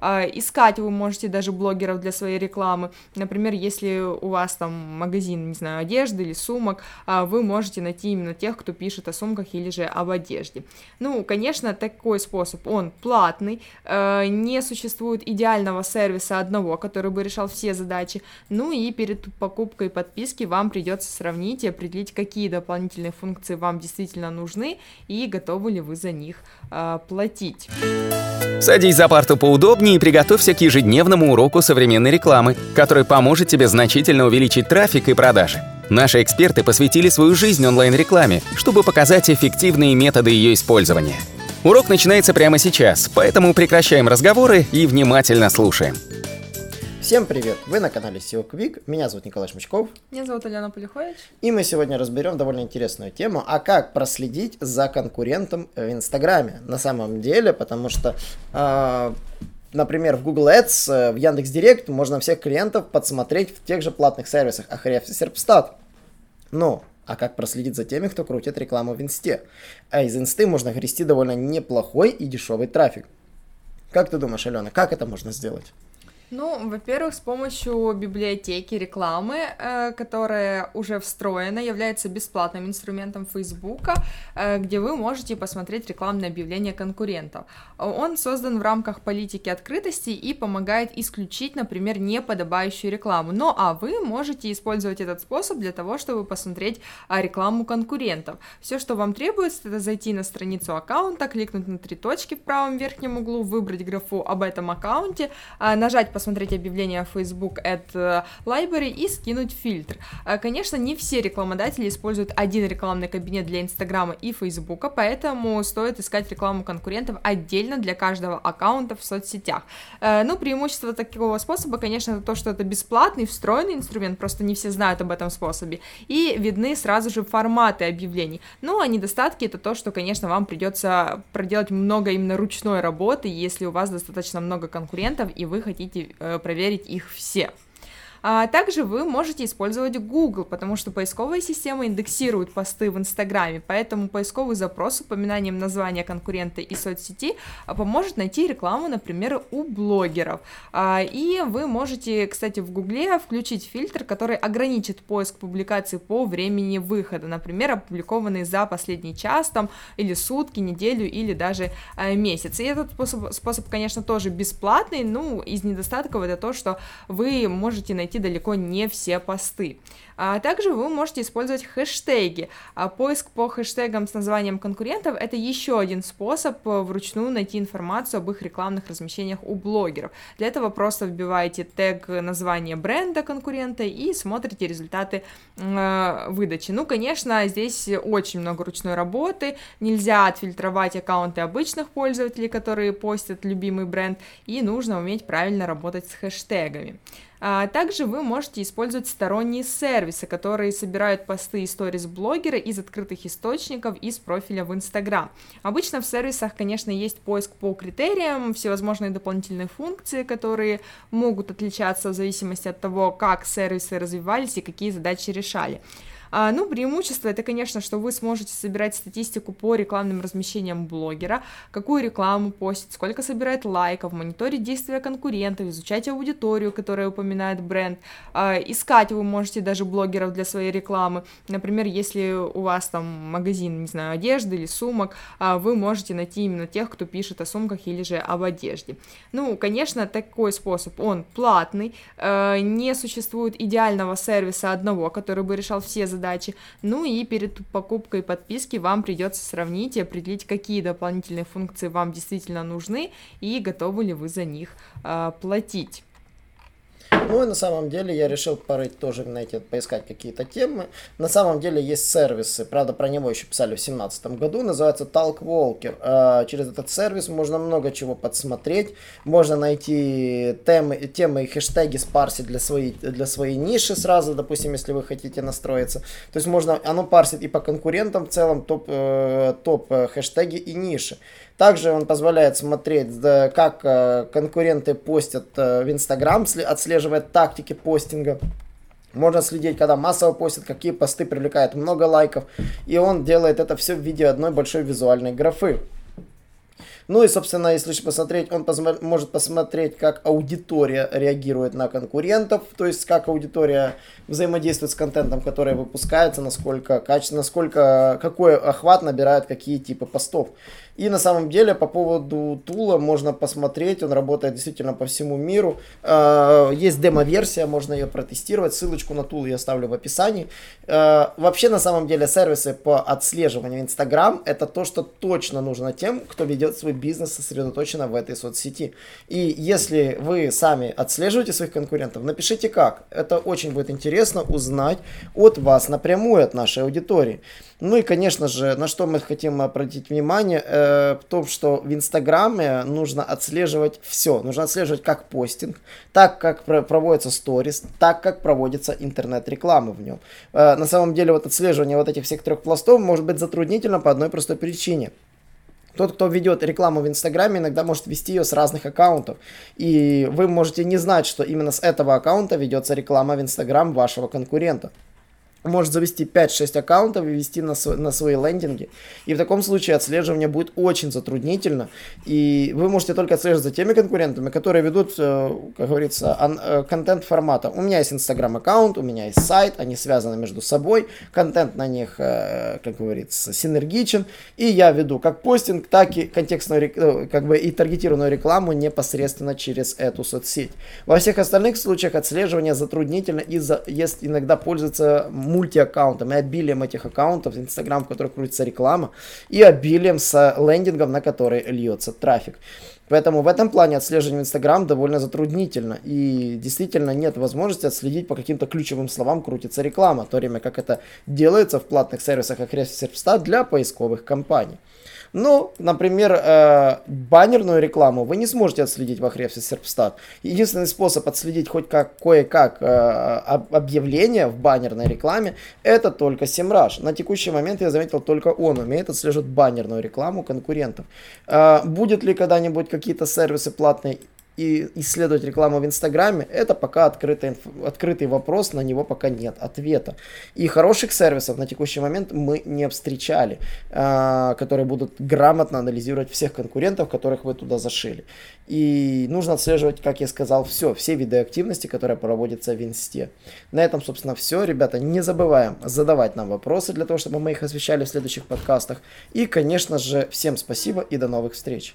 А, искать вы можете даже блогеров для своей рекламы. Например, если у вас там магазин, не знаю, одежды или сумок, а, вы можете найти именно тех, кто пишет о сумках или же об одежде. Ну, конечно, такой способ, он платный, э, не существует идеального сервиса одного, который бы решал все задачи, ну и перед покупкой подписки вам придется сравнить и определить, какие дополнительные функции вам действительно нужны и готовы ли вы за них платить. Садись за парту поудобнее и приготовься к ежедневному уроку современной рекламы, который поможет тебе значительно увеличить трафик и продажи. Наши эксперты посвятили свою жизнь онлайн-рекламе, чтобы показать эффективные методы ее использования. Урок начинается прямо сейчас, поэтому прекращаем разговоры и внимательно слушаем. Всем привет! Вы на канале SEO Quick. Меня зовут Николай Шмычков. Меня зовут Алена Полихович. И мы сегодня разберем довольно интересную тему, а как проследить за конкурентом в Инстаграме. На самом деле, потому что э, например, в Google Ads, э, в Яндекс Директ можно всех клиентов подсмотреть в тех же платных сервисах Ahrefs и Serpstat. Но а как проследить за теми, кто крутит рекламу в инсте? А из инсты можно грести довольно неплохой и дешевый трафик. Как ты думаешь, Алена, как это можно сделать? Ну, во-первых, с помощью библиотеки рекламы, э, которая уже встроена, является бесплатным инструментом Facebook, э, где вы можете посмотреть рекламные объявления конкурентов. Он создан в рамках политики открытости и помогает исключить, например, неподобающую рекламу. Ну, а вы можете использовать этот способ для того, чтобы посмотреть э, рекламу конкурентов. Все, что вам требуется, это зайти на страницу аккаунта, кликнуть на три точки в правом верхнем углу, выбрать графу об этом аккаунте, э, нажать посмотреть объявление Facebook at э, Library и скинуть фильтр. Э, конечно, не все рекламодатели используют один рекламный кабинет для Инстаграма и Фейсбука, поэтому стоит искать рекламу конкурентов отдельно для каждого аккаунта в соцсетях. Э, ну, преимущество такого способа, конечно, это то, что это бесплатный, встроенный инструмент, просто не все знают об этом способе, и видны сразу же форматы объявлений. Ну, а недостатки это то, что, конечно, вам придется проделать много именно ручной работы, если у вас достаточно много конкурентов, и вы хотите проверить их все. А также вы можете использовать Google, потому что поисковая система индексирует посты в Инстаграме, поэтому поисковый запрос с упоминанием названия конкурента и соцсети а, поможет найти рекламу, например, у блогеров. А, и вы можете, кстати, в Гугле включить фильтр, который ограничит поиск публикаций по времени выхода, например, опубликованные за последний час там, или сутки, неделю или даже а, месяц. И этот способ, способ, конечно, тоже бесплатный, ну, из недостатков это то, что вы можете найти найти далеко не все посты. А также вы можете использовать хэштеги. А поиск по хэштегам с названием конкурентов – это еще один способ э, вручную найти информацию об их рекламных размещениях у блогеров. Для этого просто вбиваете тег названия бренда конкурента и смотрите результаты э, выдачи. Ну, конечно, здесь очень много ручной работы, нельзя отфильтровать аккаунты обычных пользователей, которые постят любимый бренд, и нужно уметь правильно работать с хэштегами. А также вы можете использовать сторонние сервисы, которые собирают посты и сторис блогера из открытых источников из профиля в Instagram. Обычно в сервисах, конечно, есть поиск по критериям, всевозможные дополнительные функции, которые могут отличаться в зависимости от того, как сервисы развивались и какие задачи решали. А, ну, преимущество это, конечно, что вы сможете собирать статистику по рекламным размещениям блогера, какую рекламу постит, сколько собирает лайков, мониторить действия конкурентов, изучать аудиторию, которая упоминает бренд, а, искать вы можете даже блогеров для своей рекламы. Например, если у вас там магазин, не знаю, одежды или сумок, а, вы можете найти именно тех, кто пишет о сумках или же об одежде. Ну, конечно, такой способ, он платный, не существует идеального сервиса одного, который бы решал все задачи, задачи. Ну и перед покупкой подписки вам придется сравнить и определить, какие дополнительные функции вам действительно нужны и готовы ли вы за них э, платить. Ну и на самом деле я решил порыть тоже найти, поискать какие-то темы. На самом деле есть сервисы, правда про него еще писали в 2017 году, называется Talk Walker. А, через этот сервис можно много чего подсмотреть, можно найти темы, темы и хэштеги спарсить для своей, для своей ниши сразу, допустим, если вы хотите настроиться. То есть можно, оно парсит и по конкурентам в целом топ, э, топ э, хэштеги и ниши. Также он позволяет смотреть, как э, конкуренты постят в Инстаграм, отслеживает тактики постинга. Можно следить, когда массово постят, какие посты привлекают много лайков. И он делает это все в виде одной большой визуальной графы. Ну и, собственно, если посмотреть, он посмо- может посмотреть, как аудитория реагирует на конкурентов, то есть как аудитория взаимодействует с контентом, который выпускается, насколько качественно, насколько, какой охват набирают какие типы постов. И на самом деле по поводу тула можно посмотреть, он работает действительно по всему миру. А, есть демо-версия, можно ее протестировать, ссылочку на тул я оставлю в описании. А, вообще на самом деле сервисы по отслеживанию Instagram это то, что точно нужно тем, кто ведет свой бизнес сосредоточенно в этой соцсети. И если вы сами отслеживаете своих конкурентов, напишите как. Это очень будет интересно узнать от вас напрямую, от нашей аудитории. Ну и, конечно же, на что мы хотим обратить внимание, э, в том, что в Инстаграме нужно отслеживать все. Нужно отслеживать как постинг, так как проводятся сторис, так как проводится интернет-реклама в нем. Э, на самом деле вот отслеживание вот этих всех трех пластов может быть затруднительно по одной простой причине. Тот, кто ведет рекламу в Инстаграме, иногда может вести ее с разных аккаунтов. И вы можете не знать, что именно с этого аккаунта ведется реклама в Инстаграм вашего конкурента может завести 5-6 аккаунтов и вести на, свой, на свои лендинги. И в таком случае отслеживание будет очень затруднительно. И вы можете только отслеживать за теми конкурентами, которые ведут, э, как говорится, э, контент формата. У меня есть инстаграм аккаунт, у меня есть сайт, они связаны между собой, контент на них, э, как говорится, синергичен. И я веду как постинг, так и контекстную, как бы и таргетированную рекламу непосредственно через эту соцсеть. Во всех остальных случаях отслеживание затруднительно из-за, есть иногда пользуется мультиаккаунтом и обилием этих аккаунтов, Инстаграм, в которых крутится реклама, и обилием с лендингом, на который льется трафик. Поэтому в этом плане отслеживание Инстаграм довольно затруднительно. И действительно нет возможности отследить по каким-то ключевым словам крутится реклама, в то время как это делается в платных сервисах Ahrefs для поисковых компаний. Ну, например, э, баннерную рекламу вы не сможете отследить в Ahrefs Serpstat. Единственный способ отследить хоть как кое-как э, объявление в баннерной рекламе, это только SEMrush. На текущий момент я заметил, только он умеет отслеживать баннерную рекламу конкурентов. Э, будет ли когда-нибудь какие-то сервисы платные и исследовать рекламу в Инстаграме, это пока открытый, открытый вопрос, на него пока нет ответа. И хороших сервисов на текущий момент мы не встречали, э, которые будут грамотно анализировать всех конкурентов, которых вы туда зашили. И нужно отслеживать, как я сказал, все, все виды активности, которые проводятся в Инсте. На этом, собственно, все. Ребята, не забываем задавать нам вопросы для того, чтобы мы их освещали в следующих подкастах. И, конечно же, всем спасибо и до новых встреч.